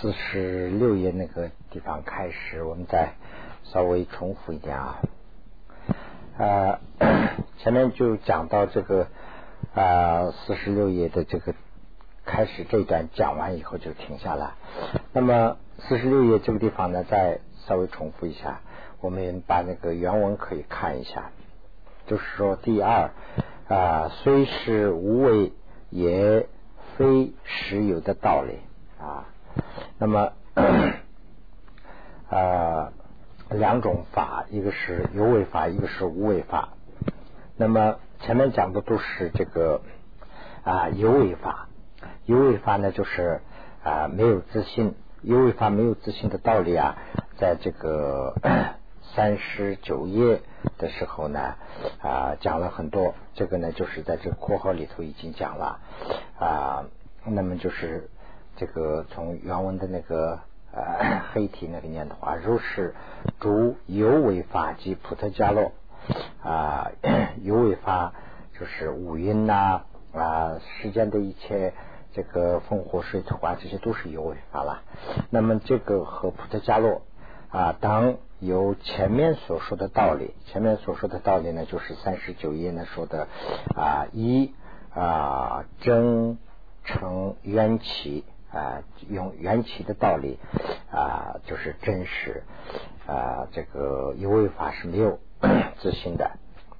四十六页那个地方开始，我们再稍微重复一点啊。啊，前面就讲到这个啊，四十六页的这个开始这一段讲完以后就停下来。那么四十六页这个地方呢，再稍微重复一下，我们把那个原文可以看一下。就是说，第二啊，虽是无为，也非实有的道理啊。那么啊，两种法，一个是有为法，一个是无为法。那么前面讲的都是这个啊有为法，有为法呢就是啊没有自信，有为法没有自信的道理啊，在这个三十九页的时候呢啊讲了很多，这个呢就是在这个括号里头已经讲了啊，那么就是。这个从原文的那个呃 黑体那个念的话，如是诸有为法及普特伽罗啊，有为法就是五蕴呐啊，世间的一切这个风火水土啊，这些都是有为法了。那么这个和普特伽罗啊当由前面所说的道理，前面所说的道理呢，就是三十九页呢说的啊一啊真成缘起。啊，用缘起的道理啊，就是真实啊，这个有为法是没有 自信的。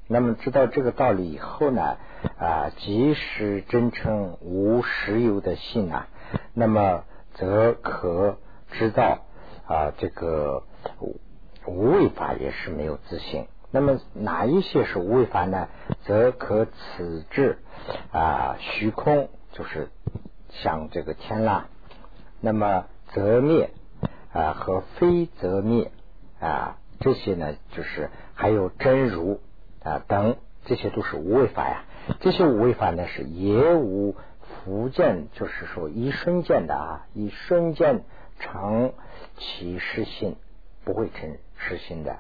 那么知道这个道理以后呢，啊，即使真诚无实有的信啊，那么则可知道啊，这个无为法也是没有自信。那么哪一些是无为法呢？则可此至啊，虚空就是。像这个天啦，那么则灭啊和非则灭啊这些呢，就是还有真如啊等，这些都是无为法呀。这些无为法呢是也无福见，就是说一瞬间的啊，一瞬间成其实心，不会成实心的。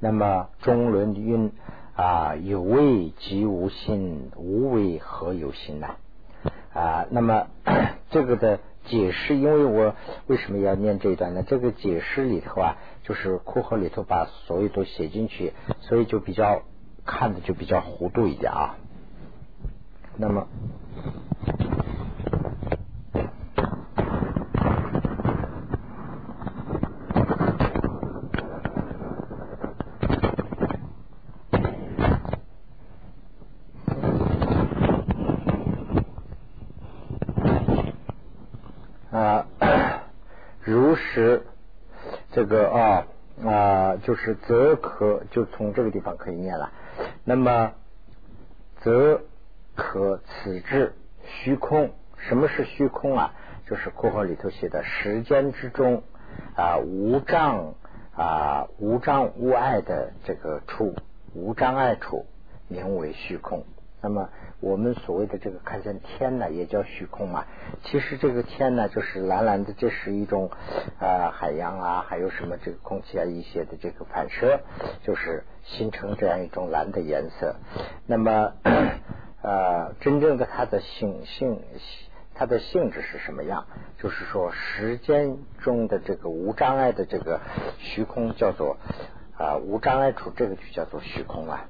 那么中论云啊，有为即无心，无为何有心呢？啊那么 这个的解释，因为我为什么要念这一段呢？这个解释里头啊，就是括号里头把所有都写进去，所以就比较看的就比较糊涂一点啊。那么。就是则可就从这个地方可以念了。那么则可此至虚空，什么是虚空啊？就是括号里头写的时间之中啊无障啊无障无碍的这个处，无障碍处，名为虚空。那么我们所谓的这个看见天呢，也叫虚空嘛。其实这个天呢，就是蓝蓝的，这是一种啊海洋啊，还有什么这个空气啊一些的这个反射，就是形成这样一种蓝的颜色。那么呃，真正的它的性性它的性质是什么样？就是说时间中的这个无障碍的这个虚空叫做啊无障碍处，这个就叫做虚空啊。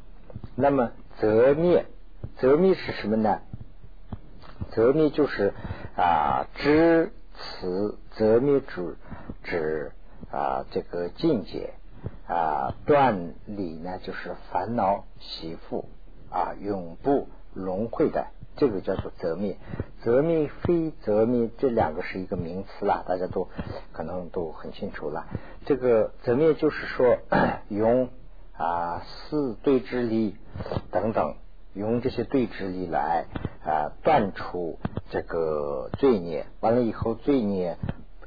那么则灭。则密是什么呢？则密就是啊，知此则密指指啊这个境界啊断理呢，就是烦恼习缚啊永不轮回的，这个叫做则密。则密非则密，这两个是一个名词啦，大家都可能都很清楚了。这个则密就是说 用啊四对之力等等。用这些对治力来啊断除这个罪孽，完了以后罪孽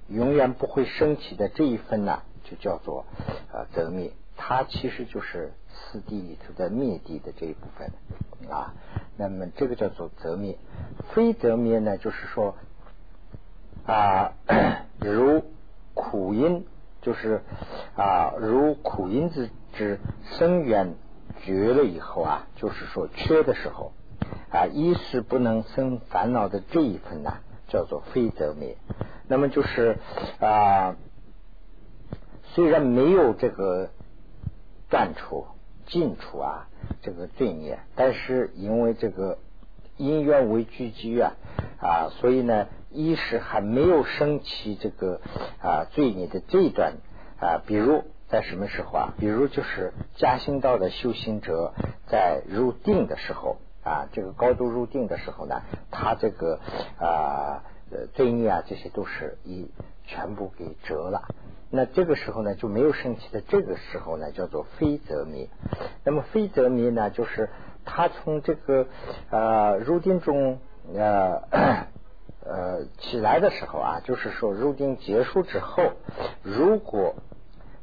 永远不会升起的这一分呢，就叫做啊则灭。它其实就是四谛里头的灭谛的这一部分啊。那么这个叫做则灭，非则灭呢，就是说啊 如苦因，就是啊如苦因之之生缘。绝了以后啊，就是说缺的时候啊，一是不能生烦恼的这一份呢，叫做非则灭。那么就是啊，虽然没有这个断除、尽除啊这个罪孽，但是因为这个因缘为聚集啊啊，所以呢，一是还没有升起这个啊罪孽的这一段啊，比如在什么时候啊？比如就是嘉兴道的修行者在入定的时候啊，这个高度入定的时候呢，他这个啊。呃，罪孽啊，这些都是一全部给折了。那这个时候呢，就没有升起的。这个时候呢，叫做非则灭。那么非则灭呢，就是他从这个呃入定中呃呃起来的时候啊，就是说入定结束之后，如果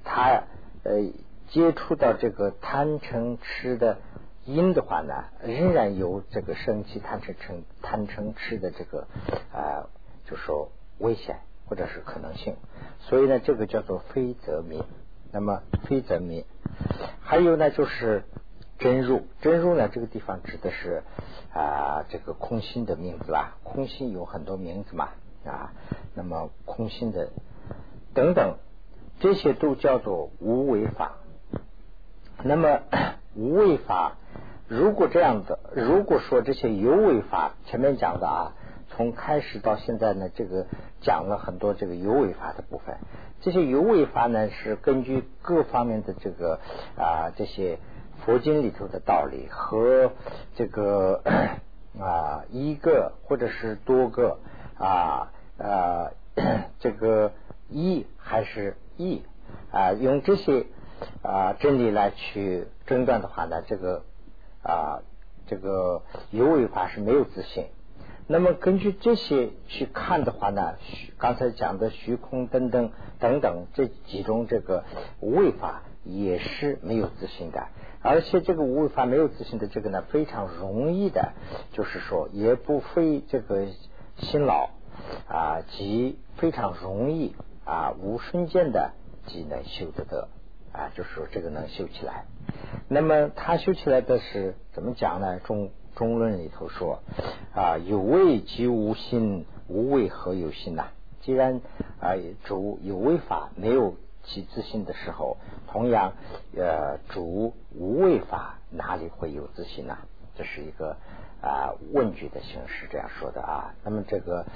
他呃接触到这个贪嗔痴的因的话呢，仍然有这个生气贪嗔嗔贪嗔痴的这个啊。就说危险或者是可能性，所以呢，这个叫做非则灭。那么非则灭，还有呢，就是真入。真入呢，这个地方指的是啊，这个空心的名字吧？空心有很多名字嘛啊。那么空心的等等，这些都叫做无为法。那么 无为法，如果这样的，如果说这些有为法，前面讲的啊。从开始到现在呢，这个讲了很多这个有为法的部分。这些有为法呢，是根据各方面的这个啊这些佛经里头的道理和这个 啊一个或者是多个啊啊 这个一还是一啊用这些啊真理来去诊断的话呢，这个啊这个有为法是没有自信。那么根据这些去看的话呢，刚才讲的虚空等等等等这几种这个无为法也是没有自信的，而且这个无为法没有自信的这个呢非常容易的，就是说也不费这个辛劳啊，即非常容易啊无瞬间的即能修得得啊，就是说这个能修起来。那么他修起来的是怎么讲呢？中。中论里头说啊，有为即无心，无为何有心呐？既然啊主有为法没有其自信的时候，同样呃主无为法哪里会有自信呢？这是一个啊问句的形式这样说的啊。那么这个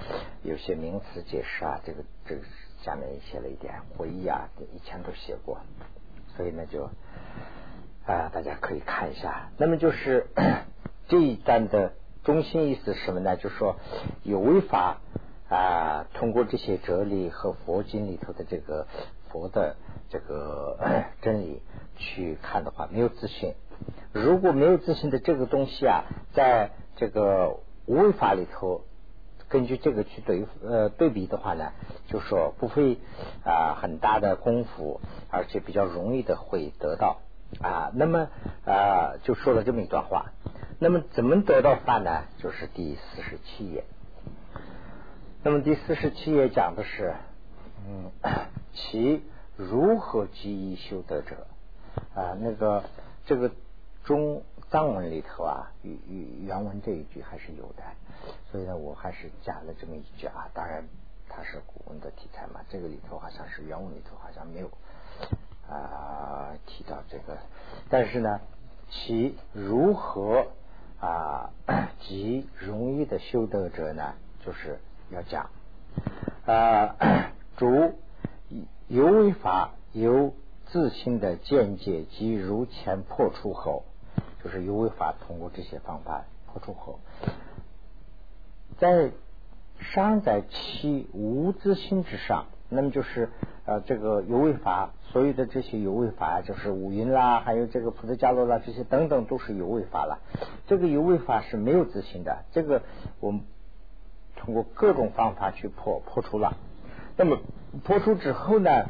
有些名词解释啊，这个这个下面写了一点回忆啊，以前都写过，所以呢就啊大家可以看一下。那么就是。这一段的中心意思是什么呢？就是说有为法啊，通过这些哲理和佛经里头的这个佛的这个 真理去看的话，没有自信。如果没有自信的这个东西啊，在这个无为法里头，根据这个去对呃对比的话呢，就说不会啊很大的功夫，而且比较容易的会得到啊。那么啊，就说了这么一段话。那么怎么得到法呢？就是第四十七页。那么第四十七页讲的是，嗯，其如何积以修德者啊？那个这个中藏文里头啊，原原原文这一句还是有的，所以呢，我还是加了这么一句啊。当然它是古文的题材嘛，这个里头好像是原文里头好像没有啊提到这个，但是呢，其如何？啊，极容易的修德者呢，就是要讲啊，主有为法由自信的见解及如前破除后，就是有为法通过这些方法破除后，在尚在其无自信之上。那么就是呃，这个有为法，所有的这些有为法，就是五蕴啦，还有这个普特伽罗啦，这些等等都是有为法了。这个有为法是没有自信的，这个我们通过各种方法去破破除了。那么破除之后呢，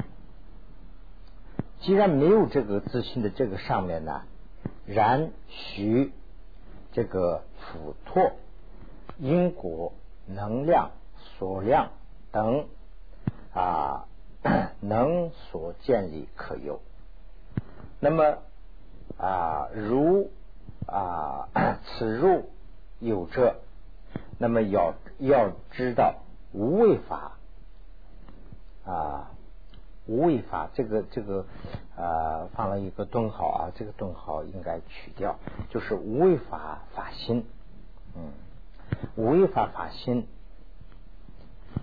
既然没有这个自信的这个上面呢，然需这个辅托因果能量所量等。啊，能所建立可有。那么啊，如啊，此入有这，那么要要知道无为法啊无为法，这个这个啊放了一个顿号啊，这个顿号应该取掉，就是无为法法心，嗯，无为法法心。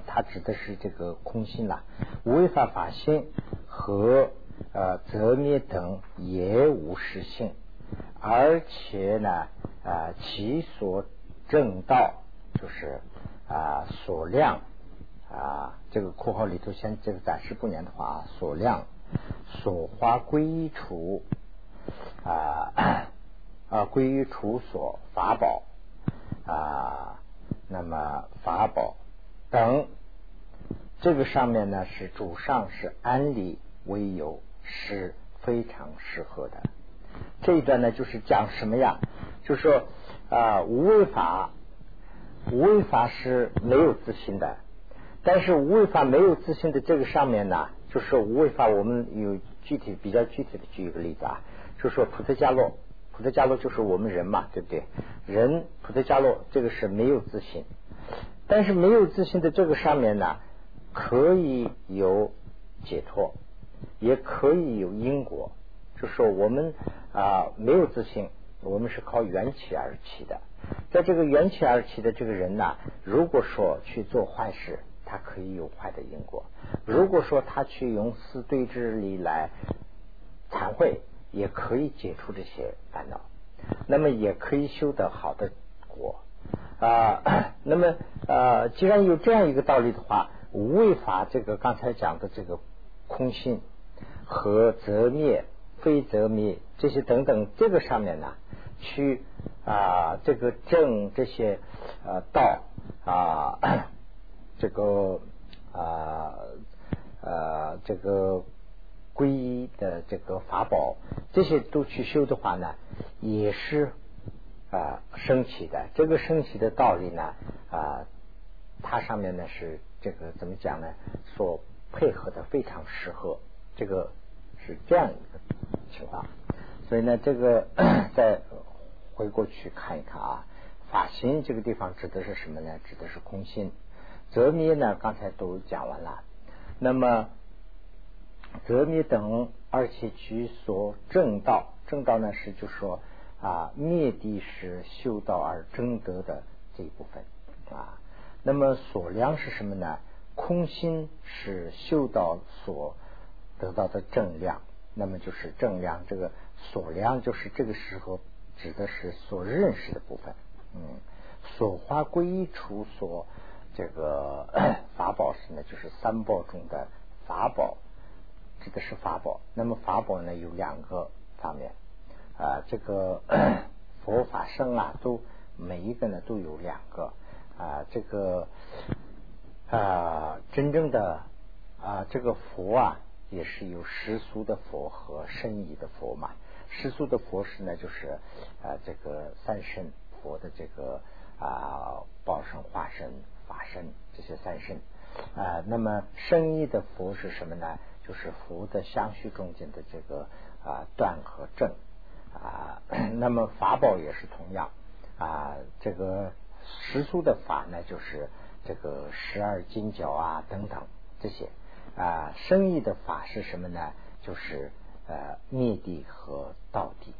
它指的是这个空心啦，无为法法心和呃则灭等也无实性，而且呢啊其所正道就是啊所量啊这个括号里头先这个暂时不念的话，所量所花归处啊啊归于处所法宝啊那么法宝等。这个上面呢是主上是安理为由，是非常适合的。这一段呢就是讲什么呀？就说啊无为法，无为法是没有自信的。但是无为法没有自信的这个上面呢，就是无为法。我们有具体比较具体的举一个例子啊，就说普特伽罗，普特伽罗就是我们人嘛，对不对？人普特伽罗这个是没有自信，但是没有自信的这个上面呢。可以有解脱，也可以有因果。就说我们啊没有自信，我们是靠缘起而起的。在这个缘起而起的这个人呢，如果说去做坏事，他可以有坏的因果；如果说他去用四对之力来忏悔，也可以解除这些烦恼，那么也可以修得好的果啊。那么呃，既然有这样一个道理的话。无为法，这个刚才讲的这个空性和则灭、非则灭这些等等，这个上面呢，去啊这个正这些呃道啊这个啊呃这个皈依的这个法宝，这些都去修的话呢，也是啊升起的。这个升起的道理呢啊，它上面呢是。这个怎么讲呢？所配合的非常适合，这个是这样一个情况。所以呢，这个 再回过去看一看啊，法心这个地方指的是什么呢？指的是空心。则灭呢，刚才都讲完了。那么则灭等，而且取所正道，正道呢是就说啊灭地是修道而争得的这一部分啊。那么所量是什么呢？空心是修道所得到的正量，那么就是正量。这个所量就是这个时候指的是所认识的部分。嗯，所花归一处所这个 法宝是呢，就是三宝中的法宝，指的是法宝。那么法宝呢有两个方面啊，这个 佛法生啊，都每一个呢都有两个。啊，这个啊，真正的啊，这个佛啊，也是有世俗的佛和深意的佛嘛。世俗的佛是呢，就是啊，这个三圣佛的这个啊，报身、化身、法身这些三身啊。那么生意的佛是什么呢？就是佛的相续中间的这个啊断和正啊。那么法宝也是同样啊，这个。实书的法呢，就是这个十二金角啊等等这些啊。生意的法是什么呢？就是呃灭地和道地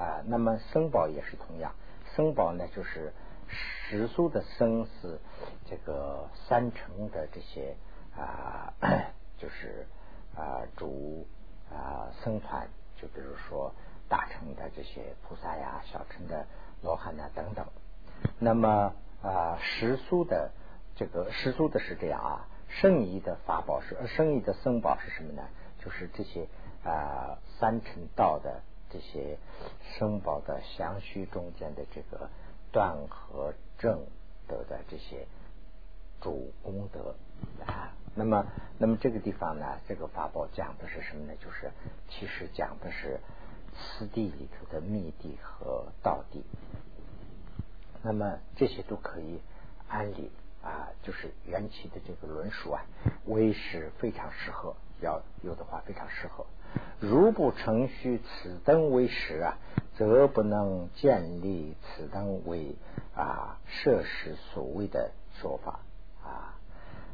啊。那么生宝也是同样，生宝呢就是实俗的生是这个三成的这些啊，就是啊主啊僧团，就比如说大乘的这些菩萨呀，小乘的罗汉呐等等。那么啊，实俗的这个实俗的是这样啊，圣仪的法宝是圣仪的僧宝是什么呢？就是这些啊三乘道的这些僧宝的相续中间的这个断和正德的这些主功德啊。那么，那么这个地方呢，这个法宝讲的是什么呢？就是其实讲的是四地里头的密地和道地。那么这些都可以安理啊，就是缘起的这个论述啊，为是非常适合，要有的话非常适合。如不承续此等为实啊，则不能建立此等为啊设施所谓的说法啊。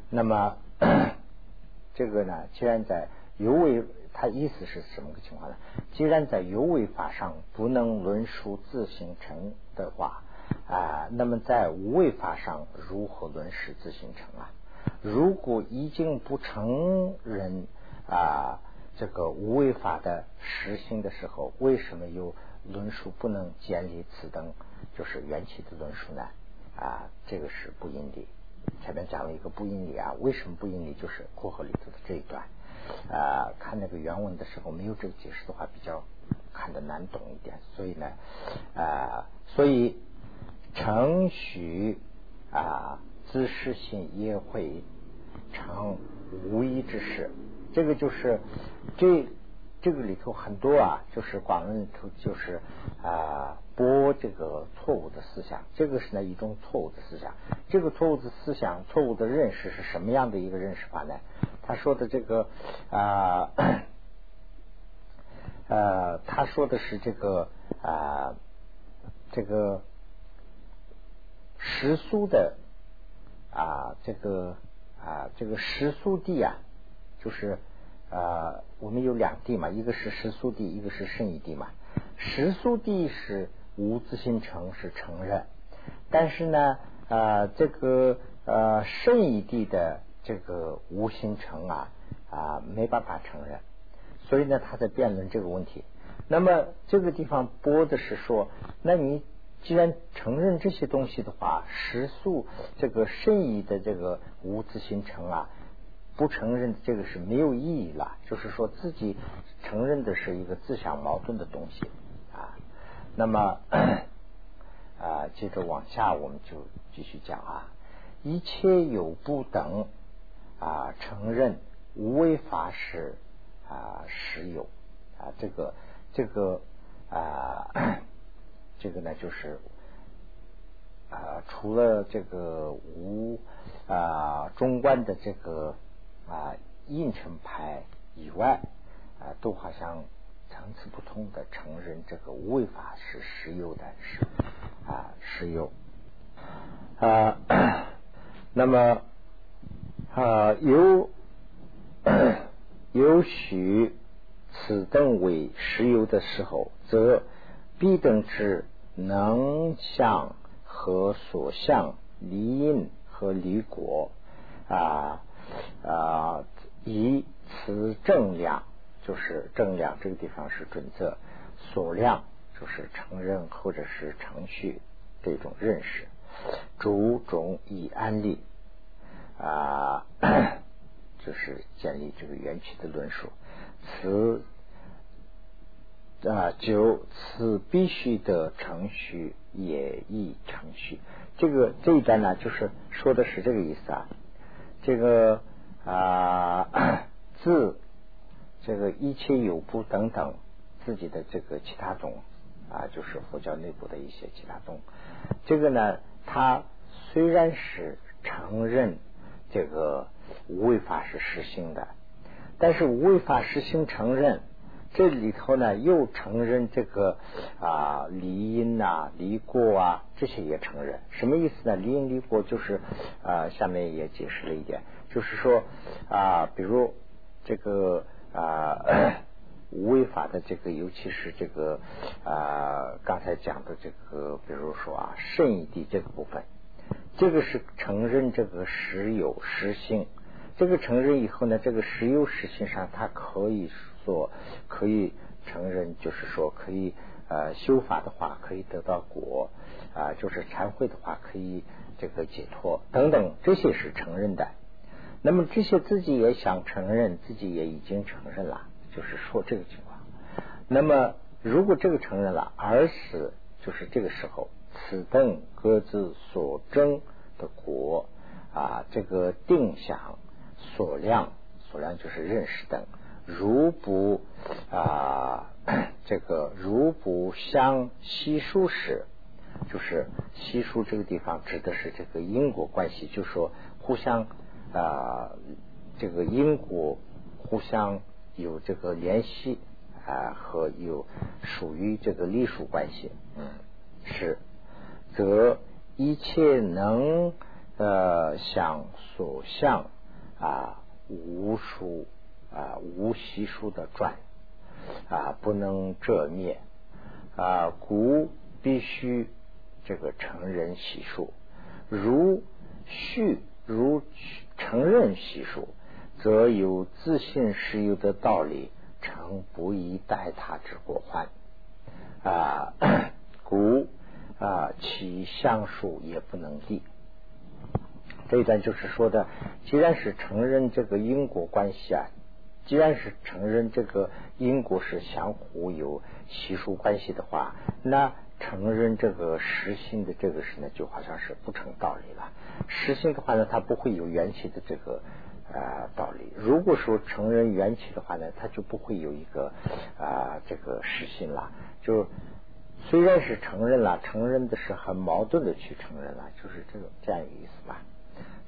那么 这个呢，既然在有为，他意思是什么个情况呢？既然在有为法上不能论述自行成的话啊，那么在无为法上如何论述自行成啊？如果已经不承认啊这个无为法的实行的时候，为什么又论述不能建立此等就是缘起的论述呢？啊，这个是不应理。前面讲了一个不应理啊，为什么不应理？就是括号里头的这一段啊，看那个原文的时候没有这个解释的话，比较看得难懂一点。所以呢啊，所以程序啊，自实性也会成无一之事。这个就是这。这个里头很多啊，就是广论里头就是啊，播这个错误的思想，这个是呢一种错误的思想。这个错误的思想、错误的认识是什么样的一个认识法呢？他说的这个啊，呃，他说的是这个啊，这个时速的啊，这个啊，这个时速地啊，就是。啊，我们有两地嘛，一个是实速地，一个是圣义地嘛。实速地是无自心成是承认，但是呢，啊，这个呃圣义地的这个无心成啊啊没办法承认，所以呢，他在辩论这个问题。那么这个地方播的是说，那你既然承认这些东西的话，实速这个圣义的这个无自性成啊。不承认这个是没有意义了，就是说自己承认的是一个自相矛盾的东西啊。那么啊，接着往下我们就继续讲啊，一切有不等啊，承认无为法是啊实有啊，这个这个啊，这个呢就是啊，除了这个无啊中观的这个。啊，应成派以外啊，都好像层次不同的承认这个无为法是实有的，是啊实有啊。那么啊，有有 许此等为实有的时候，则必等之能相和所相离因和离果啊。啊，以此正量，就是正量这个地方是准则，所量就是承认或者是程序这种认识，主种以安利啊，就是建立这个缘起的论述。此啊，就此必须的程序也亦程序。这个这一段呢，就是说的是这个意思啊。这个啊，自这个一切有部等等自己的这个其他宗啊，就是佛教内部的一些其他宗。这个呢，他虽然是承认这个无为法是实行的，但是无为法实行承认。这里头呢，又承认这个啊离因呐、离过啊，这些也承认。什么意思呢？离因离过就是啊，下面也解释了一点，就是说啊，比如这个啊 无为法的这个，尤其是这个啊刚才讲的这个，比如说啊圣义地这个部分，这个是承认这个实有实性。这个承认以后呢，这个实有实性上，它可以。做可以承认，就是说可以呃修法的话可以得到果啊，就是忏悔的话可以这个解脱等等，这些是承认的。那么这些自己也想承认，自己也已经承认了，就是说这个情况。那么如果这个承认了，而是就是这个时候，此等各自所争的果啊，这个定想所量所量就是认识等。如不啊，这个如不相稀疏时，就是稀疏这个地方指的是这个因果关系，就说互相啊，这个因果互相有这个联系啊，和有属于这个隶属关系，嗯，是，则一切能呃想所向啊无数啊无习数的转啊，不能遮灭啊，故必须这个承认习数。如续如承认习数，则有自信实有的道理，成不宜待他之过患啊，故啊其相数也不能立。这一段就是说的，既然是承认这个因果关系啊，既然是承认这个因果是相互有习俗关系的话，那承认这个实心的这个事呢，就好像是不成道理了。实心的话呢，它不会有缘起的这个啊道理。如果说承认缘起的话呢，它就不会有一个啊这个实心了。就虽然是承认了，承认的是很矛盾的去承认了，就是这种这样一个意思吧。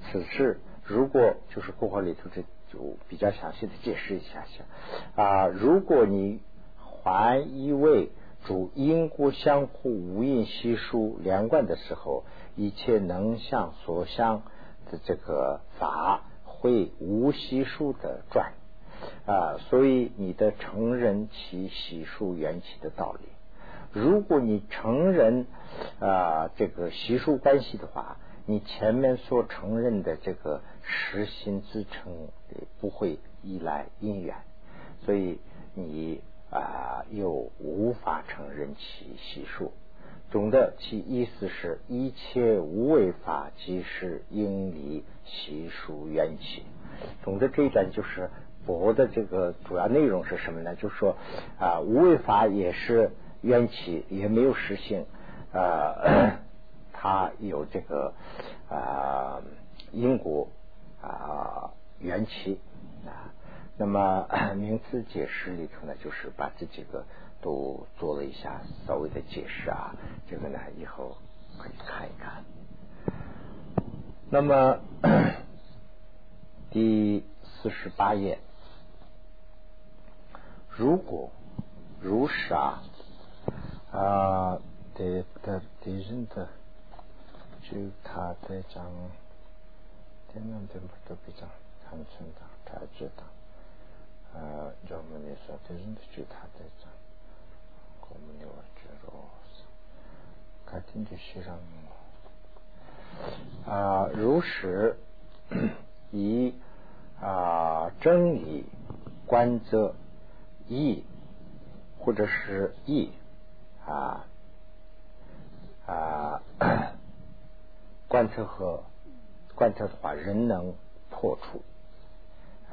此事如果就是过后里头这就比较详细的解释一下下啊，如果你还以为主因果相互无因悉数连贯的时候，一切能向所向的这个法会无悉数的转啊，所以你的成人其悉数缘起的道理，如果你成人啊这个悉数关系的话。你前面所承认的这个实心自称不会依赖因缘，所以你啊又无法承认其系数。总的其意思是一切无为法即是因离习数缘起。总的这一段就是佛的这个主要内容是什么呢？就是说啊无为法也是缘起，也没有实性啊。它有这个啊因果啊缘起啊，那么 名词解释里头呢，就是把这几个都做了一下稍微的解释啊，这个呢以后可以看一看。那么 第四十八页，如果如实啊啊的的对人的。就他在讲天南地北都比较坦诚的，他知道。呃，我们那说的就他在讲，我们那我觉得，看听就欣赏我。啊，如实以啊真理观则义，或者是义啊啊。观测和观测的话，人能破除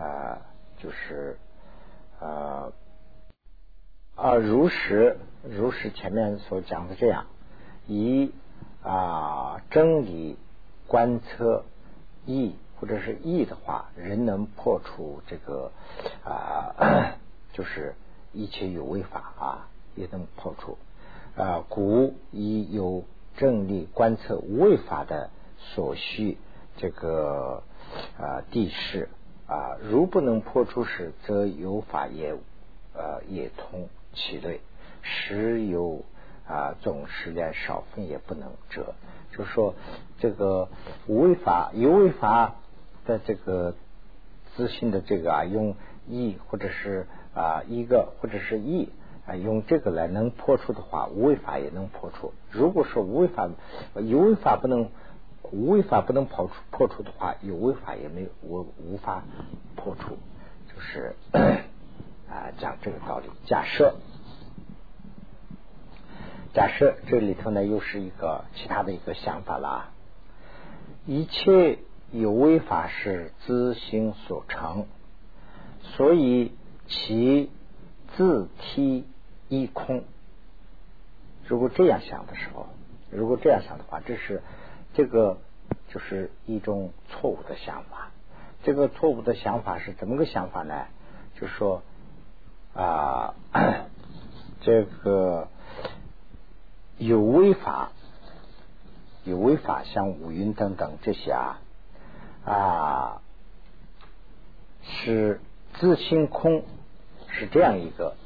啊，就是啊啊，如实如实前面所讲的这样，以啊真理观测义或者是义的话，人能破除这个啊，就是一切有为法啊，也能破除啊，故以有。正力观测无为法的所需这个啊地势啊，如不能破除时，则有法也呃也通其类，时有啊总时连少分也不能折。就是说，这个无为法有为法的这个自信的这个啊，用一或者是啊一个或者是一。啊，用这个来能破除的话，无为法也能破除。如果说无为法有为法不能无为法不能破除破除的话，有为法也没有无无法破除，就是啊讲这个道理。假设假设这里头呢又是一个其他的一个想法了啊，一切有为法是自心所成，所以其自体。一空，如果这样想的时候，如果这样想的话，这是这个就是一种错误的想法。这个错误的想法是怎么个想法呢？就是说啊，这个有微法，有微法，像五蕴等等这些啊啊，是自性空，是这样一个。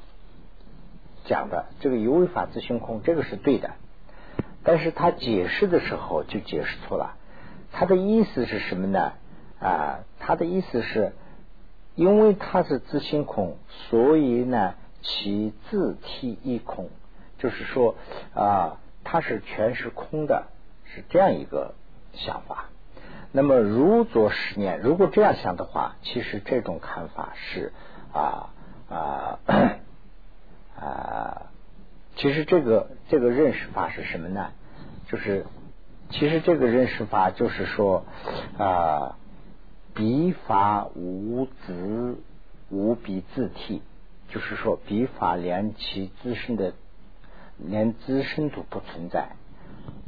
讲的这个有为法自性空，这个是对的，但是他解释的时候就解释错了。他的意思是什么呢？啊，他的意思是因为它是自性空，所以呢，其自体亦空，就是说啊，它是全是空的，是这样一个想法。那么如做实验，如果这样想的话，其实这种看法是啊啊啊，其实这个这个认识法是什么呢？就是其实这个认识法就是说啊。笔法无自无笔自体，就是说笔法连其自身的连自身都不存在，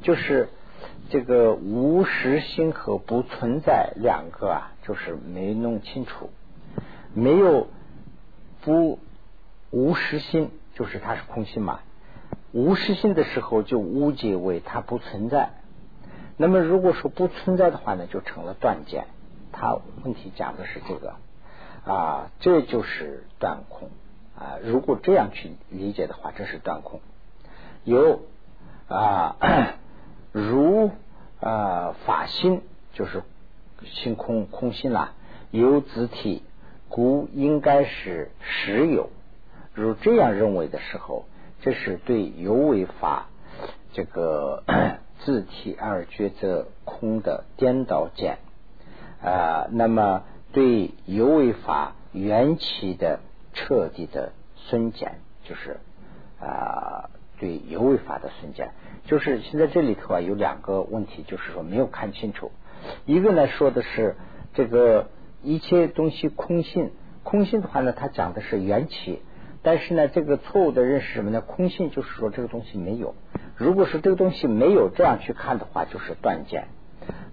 就是这个无实心和不存在两个啊，就是没弄清楚，没有不无实心，就是它是空性嘛，无实性的时候就误解为它不存在，那么如果说不存在的话呢，就成了断见。他问题讲的是这个啊，这就是断空啊。如果这样去理解的话，这是断空。有啊，如啊法心就是心空空心啦，有子体，故应该是实有。如这样认为的时候，这是对有为法这个 自体而觉则空的颠倒见。啊，那么对有为法缘起的彻底的损减，就是啊，对有为法的损减，就是现在这里头啊有两个问题，就是说没有看清楚。一个呢说的是这个一切东西空性，空性的话呢，它讲的是缘起，但是呢，这个错误的认识什么呢？空性就是说这个东西没有。如果是这个东西没有这样去看的话，就是断见。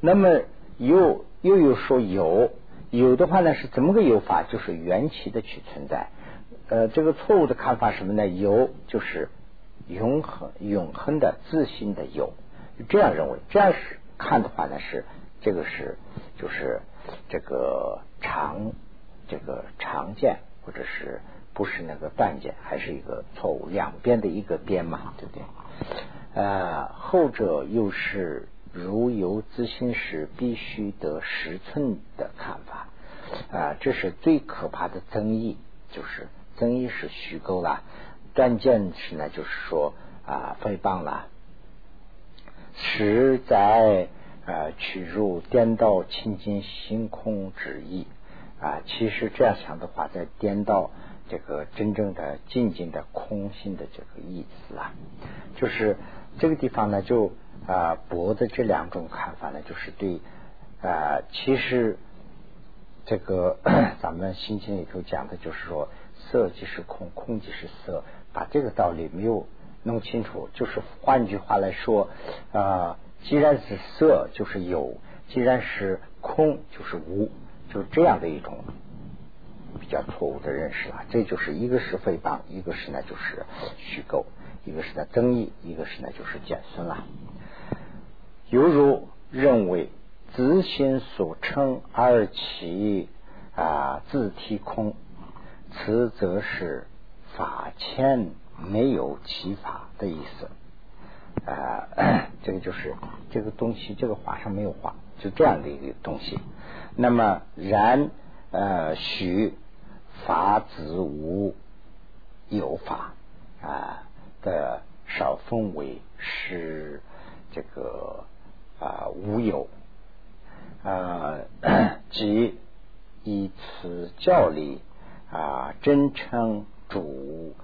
那么有。又有说有有的话呢是怎么个有法？就是缘起的去存在。呃，这个错误的看法什么呢？有就是永恒永恒的自信的有，这样认为。这样是看的话呢是这个是就是这个常这个常见或者是不是那个断见，还是一个错误两边的一个边嘛，对不对？呃，后者又是。如有自信时，必须得十寸的看法啊，这是最可怕的争议。就是争议是虚构了，断见是呢，就是说啊，诽谤了，实在啊，取入颠倒清净星空之意啊。其实这样想的话，在颠倒这个真正的静静的空性的这个意思啊，就是这个地方呢，就。啊，博的这两种看法呢，就是对啊，其实这个咱们心经里头讲的，就是说色即是空，空即是色，把这个道理没有弄清楚。就是换句话来说啊，既然是色就是有，既然是空就是无，就这样的一种比较错误的认识了。这就是一个是诽谤，一个是呢就是虚构，一个是呢争议，一个是呢就是减损了。犹如认为自心所称而其啊自体空，此则是法前没有其法的意思啊。这个就是这个东西，这个法上没有画，就这样的一个东西。那么然呃许法子无有法啊的少分为是这个。啊，无有啊，即以此教理啊，真称主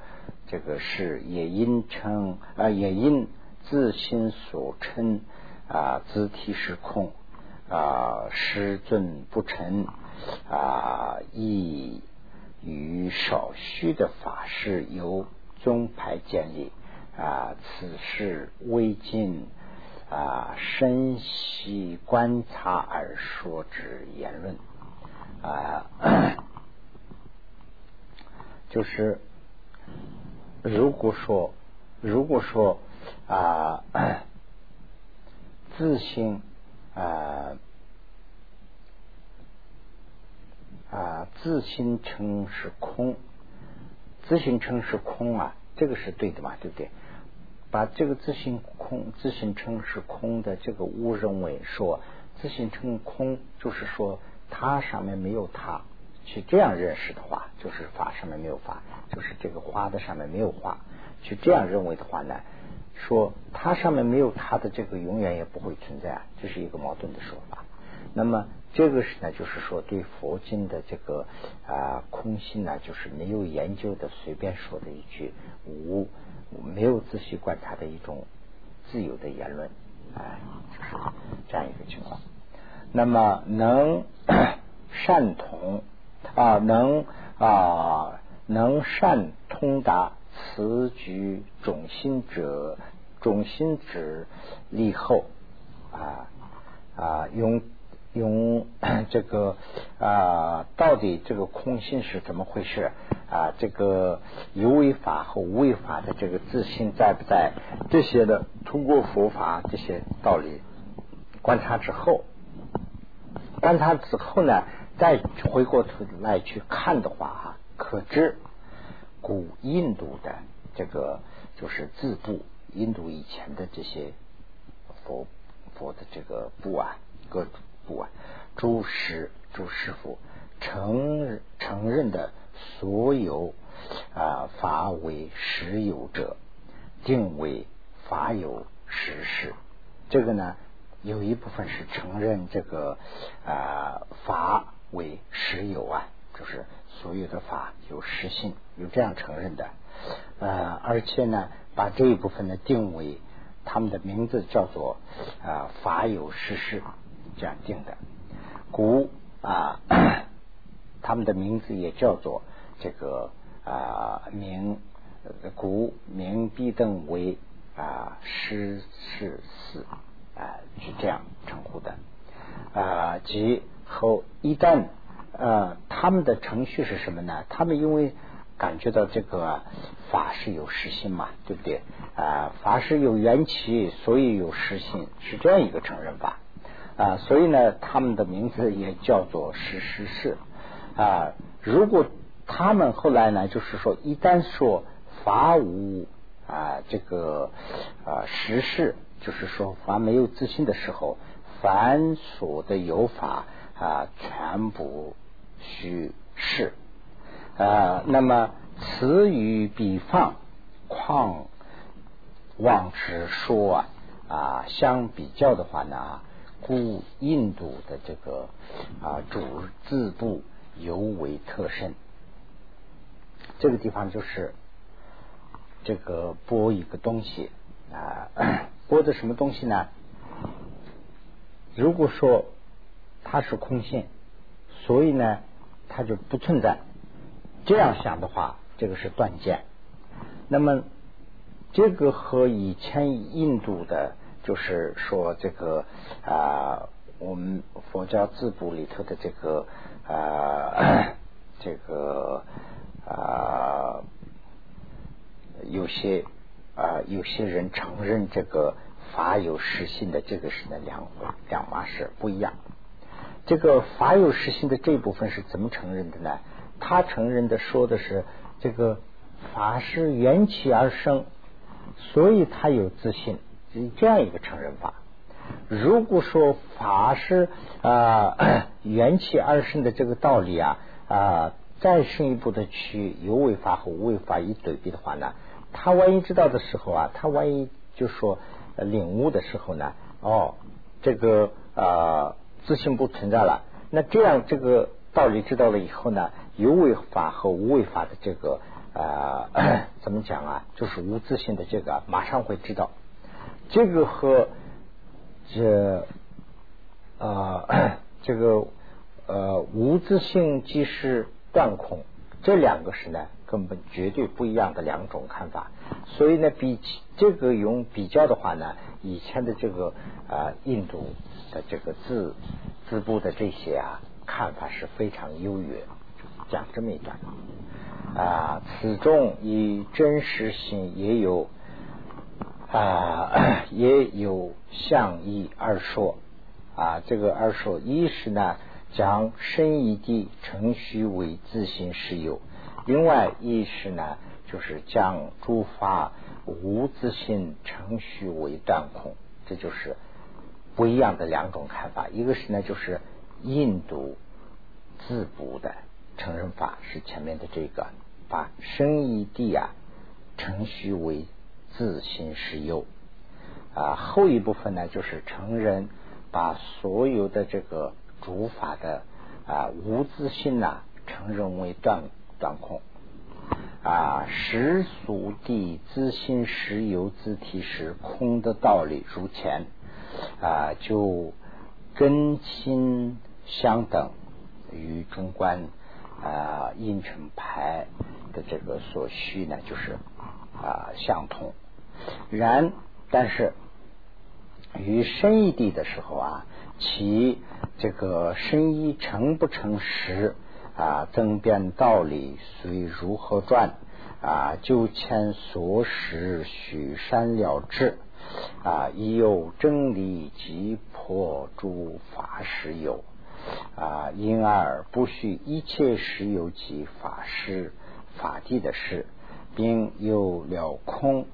这个是也因称啊，也因自心所称啊，自体是空啊，师尊不成啊，亦与少虚的法师由宗派建立啊，此事未尽。啊，深细观察而说之言论啊，就是如果说，如果说啊，自性啊啊，自性称是空，自性称是空啊，这个是对的嘛，对不对？把这个自性空、自性称是空的这个误认为说自性称空，就是说它上面没有它，去这样认识的话，就是法上面没有法，就是这个花的上面没有花，去这样认为的话呢，说它上面没有它的这个永远也不会存在，这是一个矛盾的说法。那么这个是呢，就是说对佛经的这个啊空性呢，就是没有研究的随便说的一句无没有仔细观察的一种自由的言论，哎，就是这样一个情况。那么能 善同啊，能啊能善通达此举种心者，种心之立后啊啊用用这个啊到底这个空性是怎么回事啊？这个有为法和无为法的这个自信在不在？这些的通过佛法这些道理观察之后。观察之后呢，再回过头来去看的话哈，可知古印度的这个就是字部，印度以前的这些佛佛的这个部啊，各种部啊，诸师诸师傅承承认的所有啊法为实有者，定为法有实事，这个呢。有一部分是承认这个啊法为实有啊，就是所有的法有实性，有这样承认的。呃，而且呢，把这一部分呢定为他们的名字叫做啊法有实事这样定的。古啊，他们的名字也叫做这个啊名古名必等为啊师是四。啊，是这样称呼的啊。即后一旦呃，他们的程序是什么呢？他们因为感觉到这个法是有实性嘛，对不对啊？法是有缘起，所以有实性，是这样一个承认法啊。所以呢，他们的名字也叫做实实事啊。如果他们后来呢，就是说一旦说法无啊，这个啊实事。就是说，凡没有自信的时候，凡所的有法啊，全部虚是啊。那么此与彼方况望之说啊啊相比较的话呢，故印度的这个啊主字部尤为特深。这个地方就是这个播一个东西啊。播的什么东西呢？如果说它是空性，所以呢，它就不存在。这样想的话，这个是断见。那么，这个和以前印度的，就是说这个啊，我们佛教字部里头的这个啊，这个啊，有些。啊，有些人承认这个法有实性的，这个是呢两两码事，不一样。这个法有实性的这部分是怎么承认的呢？他承认的说的是这个法是缘起而生，所以他有自信，是这样一个承认法。如果说法是啊缘起而生的这个道理啊啊，再深一步的去有为法和无为法一对比的话呢？他万一知道的时候啊，他万一就说领悟的时候呢，哦，这个啊自信不存在了，那这样这个道理知道了以后呢，有为法和无为法的这个啊 怎么讲啊，就是无自信的这个马上会知道，这个和这啊 这个呃无自性即是断空，这两个是呢。根本绝对不一样的两种看法，所以呢，比这个用比较的话呢，以前的这个啊印度的这个字字部的这些啊看法是非常优越，讲这么一段啊，此中以真实性也有啊 也有相义二说啊，这个二说一是呢将生一地程序为自性实有。另外一是呢，就是将诸法无自性程序为断空，这就是不一样的两种看法。一个是呢，就是印度自补的承认法是前面的这个，把生一地啊程序为自心实有啊，后一部分呢就是承认把所有的这个主法的啊无自性呐承认为断断空啊，实俗地自心实有自体是空的道理如前啊，就根心相等与中观。啊，应成牌的这个所需呢，就是啊相同。然，但是于深一地的时候啊，其这个深一成不成实啊，争辩道理虽如何转啊，就欠所使许善了之啊，已有真理即破诸法实有。啊，因而不许一切实有及法师法地的事，并有了空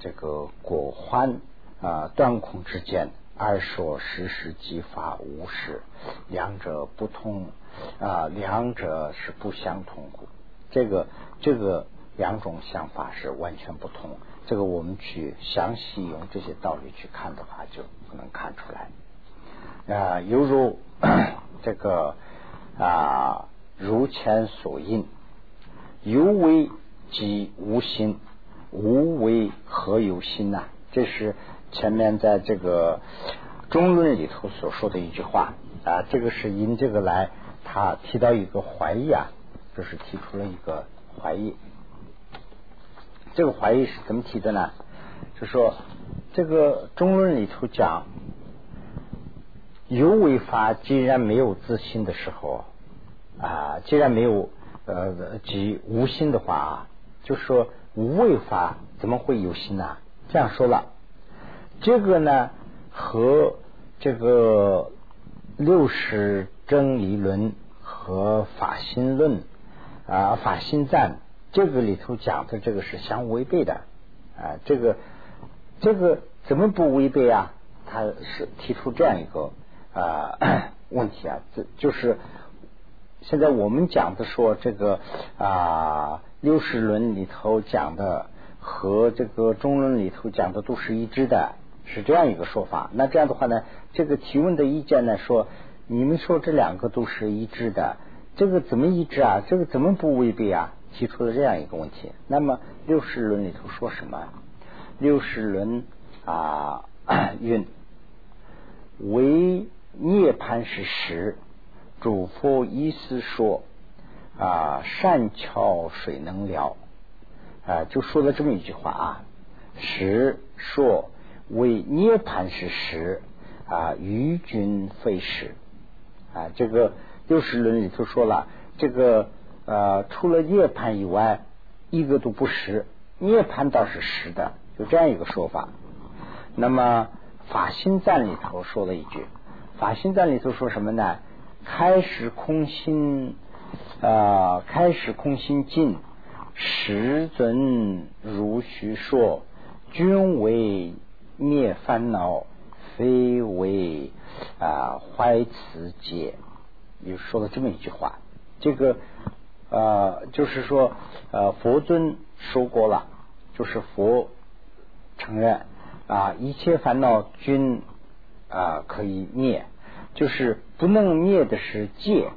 这个果欢啊断空之间，而说实时即法无实，两者不同啊，两者是不相同故。这个这个两种想法是完全不同。这个我们去详细用这些道理去看的话，就不能看出来啊，犹如。这个啊，如前所应，有为即无心，无为何有心呐？这是前面在这个中论里头所说的一句话啊。这个是因这个来，他提到一个怀疑啊，就是提出了一个怀疑。这个怀疑是怎么提的呢？就说这个中论里头讲。有为法既然没有自信的时候啊，既然没有呃即无心的话啊，就说无为法怎么会有心呢？这样说了，这个呢和这个六识真理论和法心论啊法心赞这个里头讲的这个是相违背的啊，这个这个怎么不违背啊？他是提出这样一个。啊，问题啊，这就是现在我们讲的说这个啊，六十轮里头讲的和这个中论里头讲的都是一致的，是这样一个说法。那这样的话呢，这个提问的意见呢说，你们说这两个都是一致的，这个怎么一致啊？这个怎么不违背啊？提出了这样一个问题。那么六十轮里头说什么？六十轮啊，运为。涅槃是实，主佛意思说啊，善巧水能了啊，就说了这么一句话啊，实说为涅槃是实啊，于君非实啊，这个六十论里头说了，这个呃，除了涅槃以外，一个都不实，涅槃倒是实的，就这样一个说法。那么法心赞里头说了一句。法心赞里头说什么呢？开始空心啊，开始空心尽，实尊如虚说，均为灭烦恼，非为啊怀此解。又说了这么一句话，这个呃，就是说呃，佛尊说过了，就是佛承认啊，一切烦恼均。啊，可以灭，就是不能灭的是戒，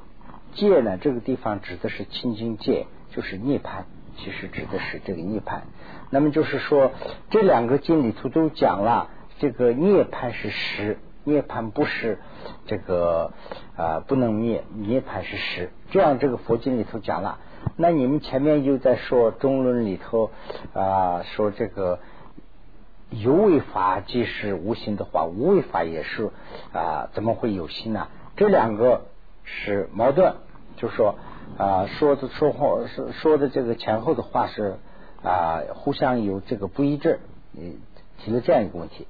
戒呢这个地方指的是清净戒，就是涅槃，其实指的是这个涅槃。那么就是说，这两个经里头都讲了，这个涅槃是实，涅槃不是这个啊不能灭，涅槃是实。这样这个佛经里头讲了，那你们前面又在说中论里头啊说这个。有为法即是无心的话，无为法也是啊，怎么会有心呢？这两个是矛盾，就说啊，说的说话说说的这个前后的话是啊，互相有这个不一致。你提了这样一个问题：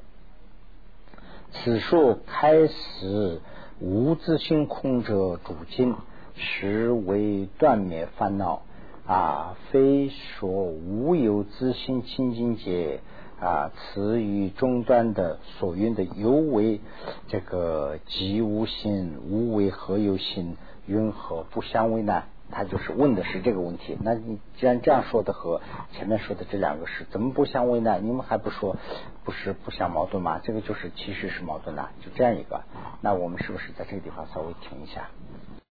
此说开始无自性空者主经，实为断灭烦恼啊，非说无有自性清净界。啊，词语中端的所用的尤为，这个即无心，无为何有心？云何不相违呢？他就是问的是这个问题。那你既然这样说的和前面说的这两个是怎么不相违呢？你们还不说不是不相矛盾吗？这个就是其实是矛盾的，就这样一个。那我们是不是在这个地方稍微停一下？